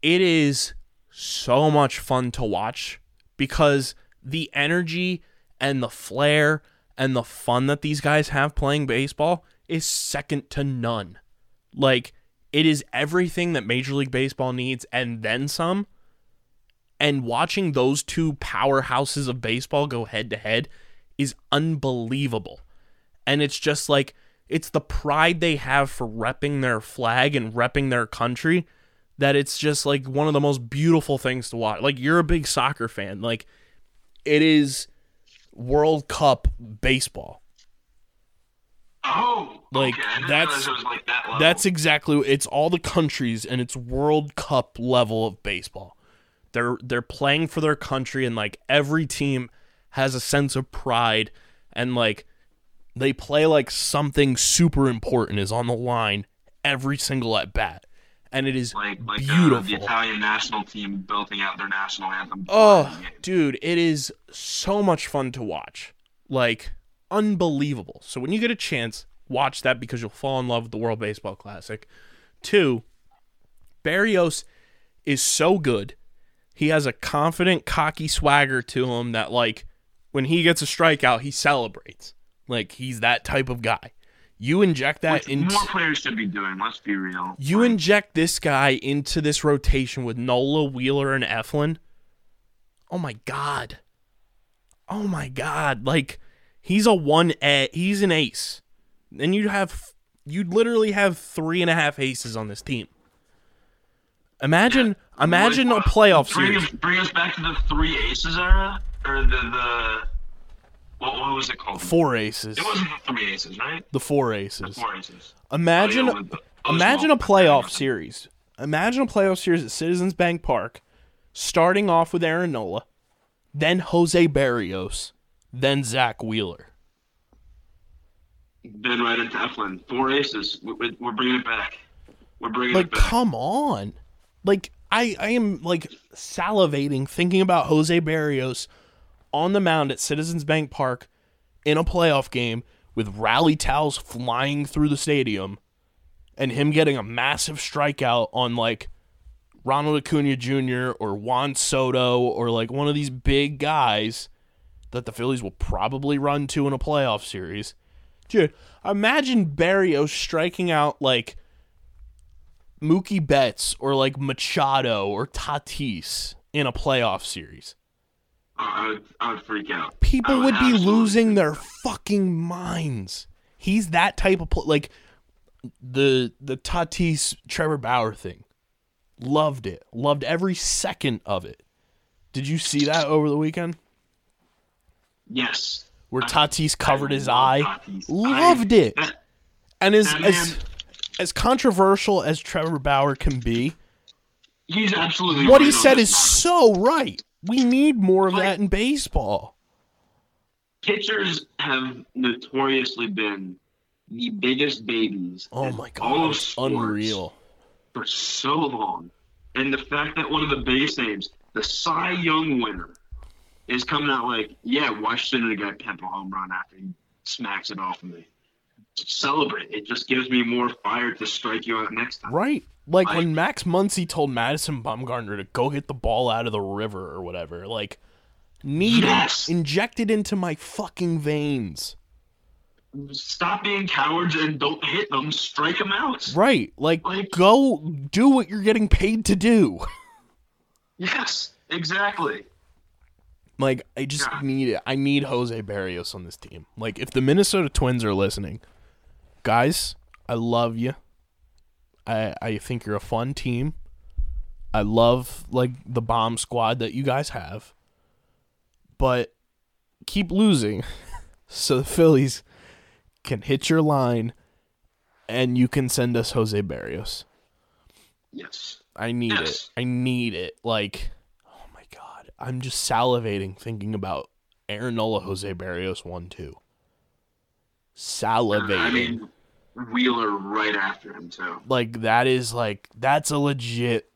it is so much fun to watch because the energy and the flair and the fun that these guys have playing baseball is second to none like it is everything that major league baseball needs and then some and watching those two powerhouses of baseball go head to head is unbelievable. And it's just like it's the pride they have for repping their flag and repping their country that it's just like one of the most beautiful things to watch. Like you're a big soccer fan. Like it is World Cup baseball. Oh, Like, okay. That's- realize it was like that. That's exactly it's all the countries and it's World Cup level of baseball. They're they're playing for their country and like every team has a sense of pride and like they play like something super important is on the line every single at bat. And it is like like uh, beautiful. the Italian national team belting out their national anthem. Oh, dude, it is so much fun to watch. Like, unbelievable. So, when you get a chance, watch that because you'll fall in love with the World Baseball Classic. Two, Berrios is so good. He has a confident, cocky swagger to him that, like, when he gets a strikeout, he celebrates. Like, he's that type of guy. You inject that Which into more players should be doing. Let's be real. you inject this guy into this rotation with Nola, Wheeler, and Eflin. Oh my god. Oh my god. Like he's a one a he's an ace. And you'd have you'd literally have three and a half aces on this team. Imagine imagine a playoff bring series. Us, bring us back to the three aces era, or the the what, what was it called? Four aces. It wasn't the three aces, right? The four aces. Four aces. Imagine Oh, yeah, the- imagine a playoff series. Imagine a playoff series at Citizens Bank Park, starting off with Aaron Nola, then Jose Berrios, then Zack Wheeler. Then right into Eflin. Four aces. We- we- We're bringing it back. We're bringing Like, it back. come on. Like, I, I am like salivating thinking about Jose Berrios on the mound at Citizens Bank Park in a playoff game with rally towels flying through the stadium and him getting a massive strikeout on like Ronald Acuna Jr. or Juan Soto or like one of these big guys that the Phillies will probably run to in a playoff series. Dude, imagine Berrios striking out like Mookie Betts or like Machado or Tatis in a playoff series. I would, I would freak out. People would be losing their fucking minds. He's that type of pl- like the the Tatis Trevor Bauer thing. Loved it. Loved every second of it. Did you see that over the weekend? Yes. Where I- Tatis covered I his eye. Tatis. Loved I- it. that- And as as man- as controversial as Trevor Bauer can be, he's absolutely what he right on said is so right. We need more of Like- that in baseball. pitchers have notoriously been the biggest babies. Oh my all god, of it's sports unreal. for so long, and the fact that one of the biggest names, the Cy Young winner, is coming out like, yeah, why shouldn't a guy pimp a home run after he smacks it off of me? Celebrate. It just gives me more fire to strike you out next time. Right. Like Like- when Max Muncy told Madison Bumgarner to go get the ball out of the river or whatever. Like, need Yes. it. Inject it into my fucking veins. Stop being cowards and don't hit them. Strike them out. Right. Like, Like- go do what you're getting paid to do. Yes, exactly. Like, I just Yeah. need it. I need Jose Berrios on this team. Like, if the Minnesota Twins are listening, guys, I love you. I I think you're a fun team. I love like the bomb squad that you guys have. But keep losing so the Phillies can hit your line and you can send us Jose Berrios. Yes. I need Yes. it. I need it. Like, oh my god, I'm just salivating thinking about Aaron Nola, Jose Berrios one two. Salivating. I mean, Wheeler right after him too. like that is like that's a legit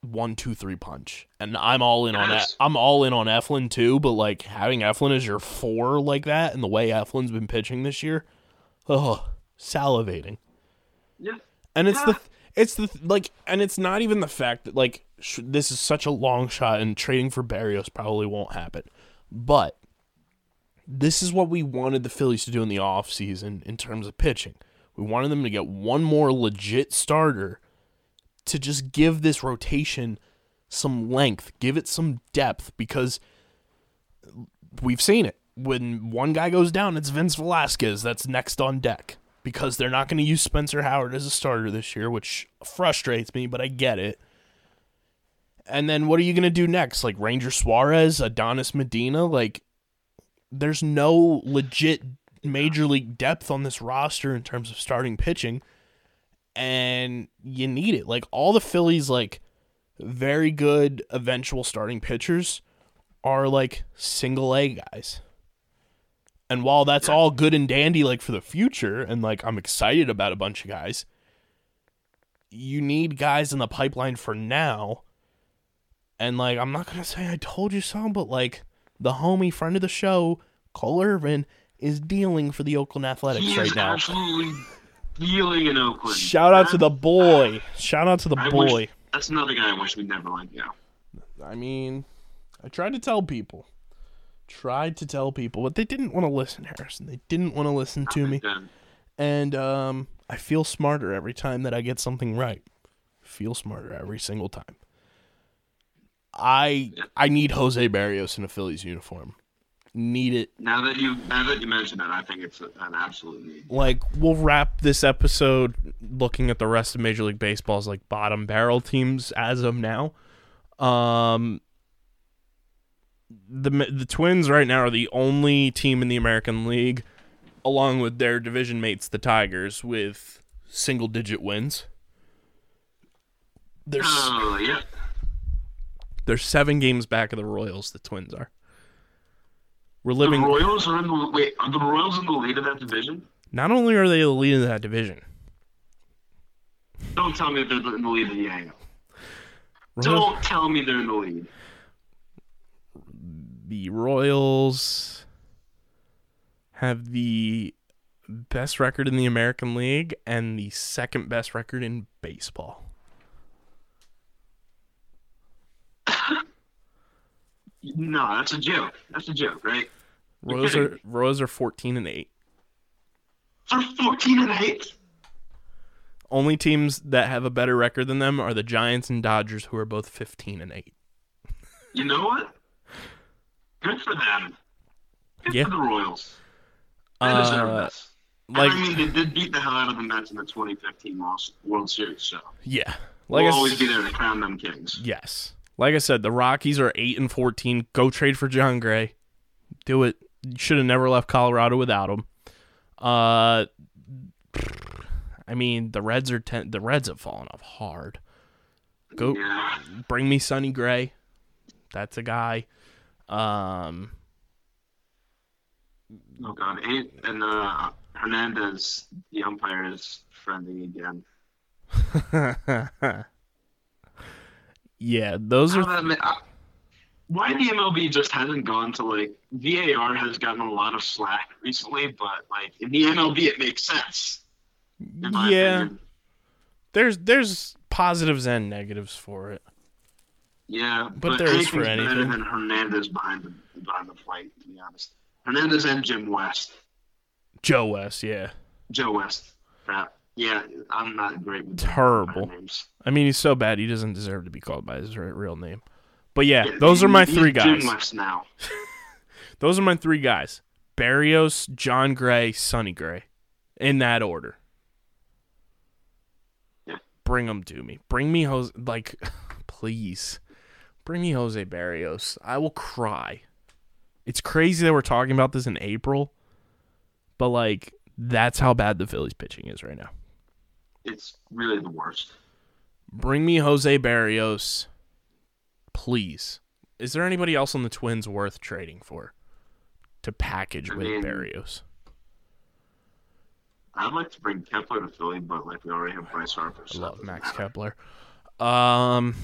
one two three punch, and I'm all in on that. I'm all in on Eflin too, but like having Eflin as your four like that, and the way Eflin's been pitching this year, oh, salivating. Yeah. And it's the it's the like and it's not even the fact that like sh- this is such a long shot and trading for Berrios probably won't happen. But this is what we wanted the Phillies to do in the offseason in terms of pitching. We wanted them to get one more legit starter to just give this rotation some length, give it some depth because we've seen it. When one guy goes down, it's Vince Velasquez that's next on deck because they're not going to use Spencer Howard as a starter this year, which frustrates me, but I get it. And then what are you going to do next? Like Ranger Suarez, Adonis Medina? Like, there's no legit major league depth on this roster in terms of starting pitching, and you need it. Like, all the Phillies, like, very good eventual starting pitchers are like single A guys. And while that's all good and dandy, like for the future, and like I'm excited about a bunch of guys, you need guys in the pipeline for now. And like, I'm not gonna say I told you so, but like the homie friend of the show, Cole Irvin, is dealing for the Oakland Athletics He right now. absolutely feeling in Oakland. Shout out to the boy. Shout out to the I boy. wish- that's another guy I wish we'd never let go. I mean, I tried to tell people. Tried to tell people, but they didn't want to listen, Harrison. They didn't want to listen to me. And um, I feel smarter every time that I get something right. Feel smarter every single time. I I need Jose Berrios in a Phillies uniform. Need it. Now that you now that you mention it, I think it's an absolute need. Like we'll wrap this episode looking at the rest of Major League Baseball's like bottom barrel teams as of now. Um the the Twins right now are the only team in the American League along with their division mates the Tigers with single digit wins. There's Oh yeah. They're 7 games back of the Royals the Twins are. We're The living Royals are in the wait. Are the Royals in the lead of that division? not only are they the lead of that division. Don't tell me they're in the lead of the. Royals, Don't tell me they're in the lead. the Royals have the best record in the American League and the second best record in baseball. No, that's a joke. That's a joke, right? Royals are Royals are 14 and 8. They're fourteen and eight. Only teams that have a better record than them are the Giants and Dodgers who are both 15 and 8. You know what? Good for them. Good Yeah. for the Royals. They deserve Uh, this. like and I mean, they did beat the hell out of the Mets in the 2015 World World Series, so yeah. Like we'll I always be there to crown them kings. Yes. Like I said, the Rockies are 8 and 14. Go trade for Jon Gray. Do it. You should have never left Colorado without him. Uh I mean, the Reds are ten, the Reds have fallen off hard. Go Yeah. bring me Sonny Gray. That's a guy. Um Oh God. And, and uh, Hernandez, the umpire, is friendly again. Yeah, those are uh, why the MLB just hasn't gone to like VAR has gotten a lot of slack recently, but like in the MLB it makes sense. Yeah. opinion. there's there's positives and negatives for it. Yeah, But but, there is for anything's better anything. than Hernandez behind the behind the plate. To be honest, Hernandez and Jim West, Joe West, yeah. Joe West. Crap. Yeah, I'm not great with Terrible. names. I mean, he's so bad he doesn't deserve to be called by his real name. But yeah, Yeah, those are my three guys. Now. Those are my three guys: Berrios, Jon Gray, Sonny Gray, in that order. Yeah. Bring them to me. Bring me Jose. Like, please, bring me Jose Berrios. I will cry. It's crazy that we're talking about this in April, but like, that's how bad the Phillies pitching is right now. It's really the worst. Bring me Jose Berrios, please. Is there anybody else on the Twins worth trading for to package I with mean, Berrios? I'd like to bring Kepler to Philly, but like we already have Bryce Harper. I love Max matter. Kepler. Um,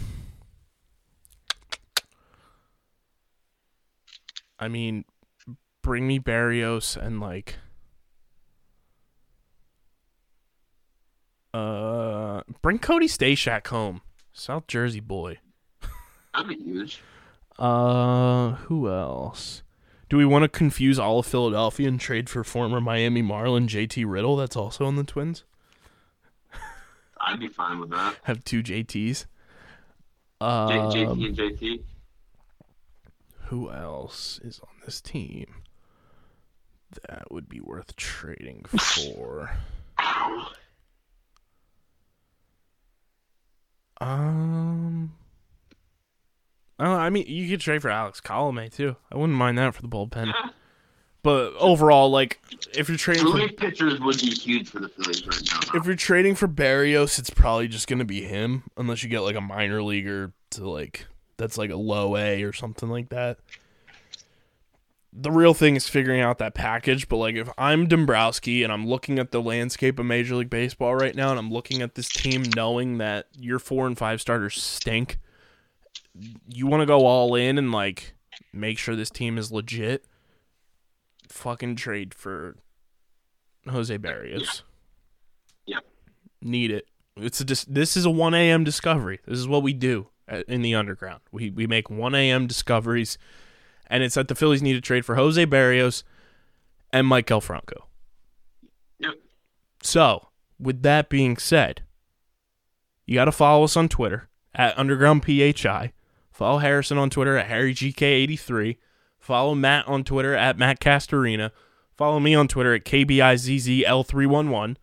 I mean, bring me Berrios and like, uh, bring Cody Stashak home, South Jersey boy. Be huge. Uh, who else? Do we want to confuse all of Philadelphia and trade for former Miami Marlin JT Riddle? That's also on the Twins. I'd be fine with that. Have two JTs. J- Um, JT and JT. who else is on this team that would be worth trading for? Um, oh, I mean, you could trade for Alex Colome too. I wouldn't mind that for the bullpen. But overall, like, if you're trading for Relief pitchers would be huge for the Phillies right now. if you're trading for Berrios, it's probably just gonna be him, unless you get like a minor leaguer to like that's like a low A or something like that. The real thing is figuring out that package. But like, if I'm Dombrowski and I'm looking at the landscape of Major League Baseball right now, and I'm looking at this team, knowing that your four and five starters stink, you want to go all in and like make sure this team is legit. Fucking trade for Jose Berrios. Yep. Need it. It's a dis- this is a 1 a.m. discovery. This is what we do in the underground. We we make 1 a.m. discoveries, and it's that the Phillies need to trade for Jose Berrios and Mike Franco. Yep. So, with that being said, you got to follow us on Twitter at Underground PHI. Follow Harrison on Twitter at HarryGK83. Follow Matt on Twitter at Matt Castorina. Follow me on Twitter at KBIZZL311.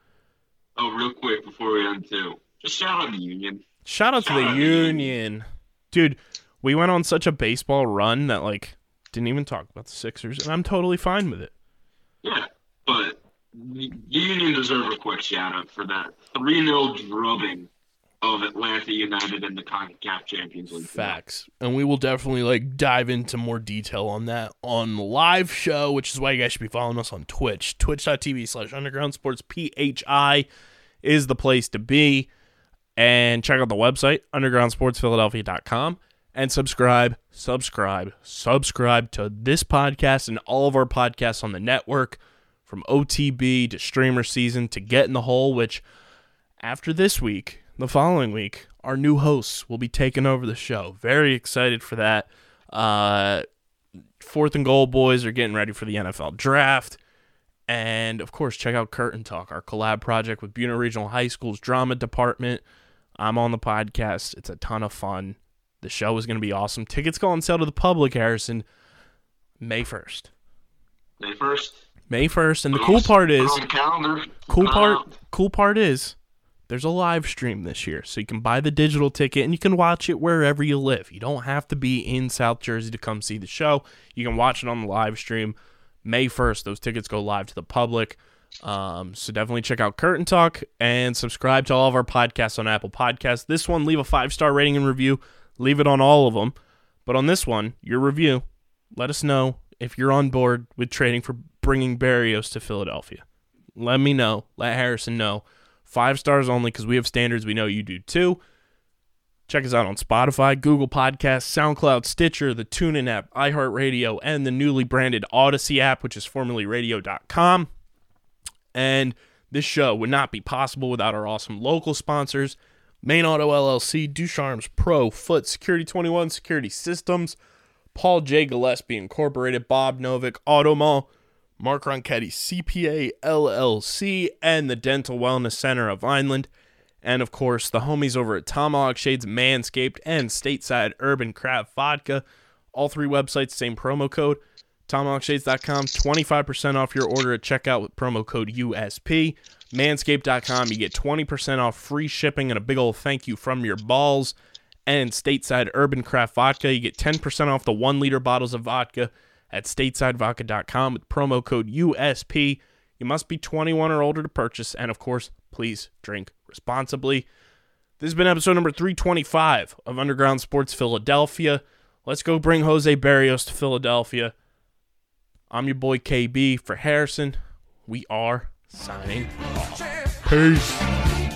Oh, real quick before we end too, just shout out to the Union. Shout out to the Union. Dude, we went on such a baseball run that, like, didn't even talk about the Sixers, and I'm totally fine with it. Yeah, but the Union deserve a quick shout out for that 3 0 drubbing of Atlanta United in the CONCACAF Champions League. Facts. And we will definitely like dive into more detail on that on the live show, which is why you guys should be following us on Twitch. Twitch.tv slash underground sports PHI is the place to be. And check out the website, undergroundsportsphiladelphia.com, and subscribe, subscribe, subscribe to this podcast and all of our podcasts on the network from OTB to streamer season to Get in the Hole, which after this week, the following week, our new hosts will be taking over the show. Very excited for that. Uh, fourth and goal boys are getting ready for the NFL draft. And of course, check out Curtain Talk, our collab project with Buena Regional High School's drama department. I'm on the podcast. It's a ton of fun. The show is going to be awesome. Tickets go on sale to the public, Harrison, May 1st. May 1st. May 1st. And the cool part is. Cool part cool part is there's a live stream this year so you can buy the digital ticket and you can watch it wherever you live you don't have to be in south jersey to come see the show you can watch it on the live stream may 1st those tickets go live to the public um, so definitely check out curtain talk and subscribe to all of our podcasts on apple podcasts this one leave a five star rating and review leave it on all of them but on this one your review let us know if you're on board with trading for bringing berrios to philadelphia let me know. Let Harrison know. Five stars only because we have standards. We know you do too. Check us out on Spotify, Google Podcasts, SoundCloud, Stitcher, the TuneIn app, iHeartRadio, and the newly branded Audacy app, which is formerly radio.com. And this show would not be possible without our awesome local sponsors Main Auto LLC, Ducharme's Pro, Foot, Security 21, Security Systems, Paul J. Gillespie Incorporated, Bob Novick, Automall, Mark Ronchetti, CPA LLC, and the Dental Wellness Center of Vineland. And of course, the homies over at Tomahawk Shades, Manscaped, and Stateside Urban Craft Vodka. All three websites, same promo code. TomahawkShades.com, 25% off your order at checkout with promo code USP. Manscaped.com, you get 20% off free shipping and a big old thank you from your balls. And Stateside Urban Craft Vodka, you get 10% off the one liter bottles of vodka at statesidevodka.com with promo code USP. You must be 21 or older to purchase, and of course, please drink responsibly. This has been episode number 325 of Underground Sports Philadelphia. Let's go bring Jose Berrios to Philadelphia. I'm your boy KB for Harrison. We are signing off. Peace.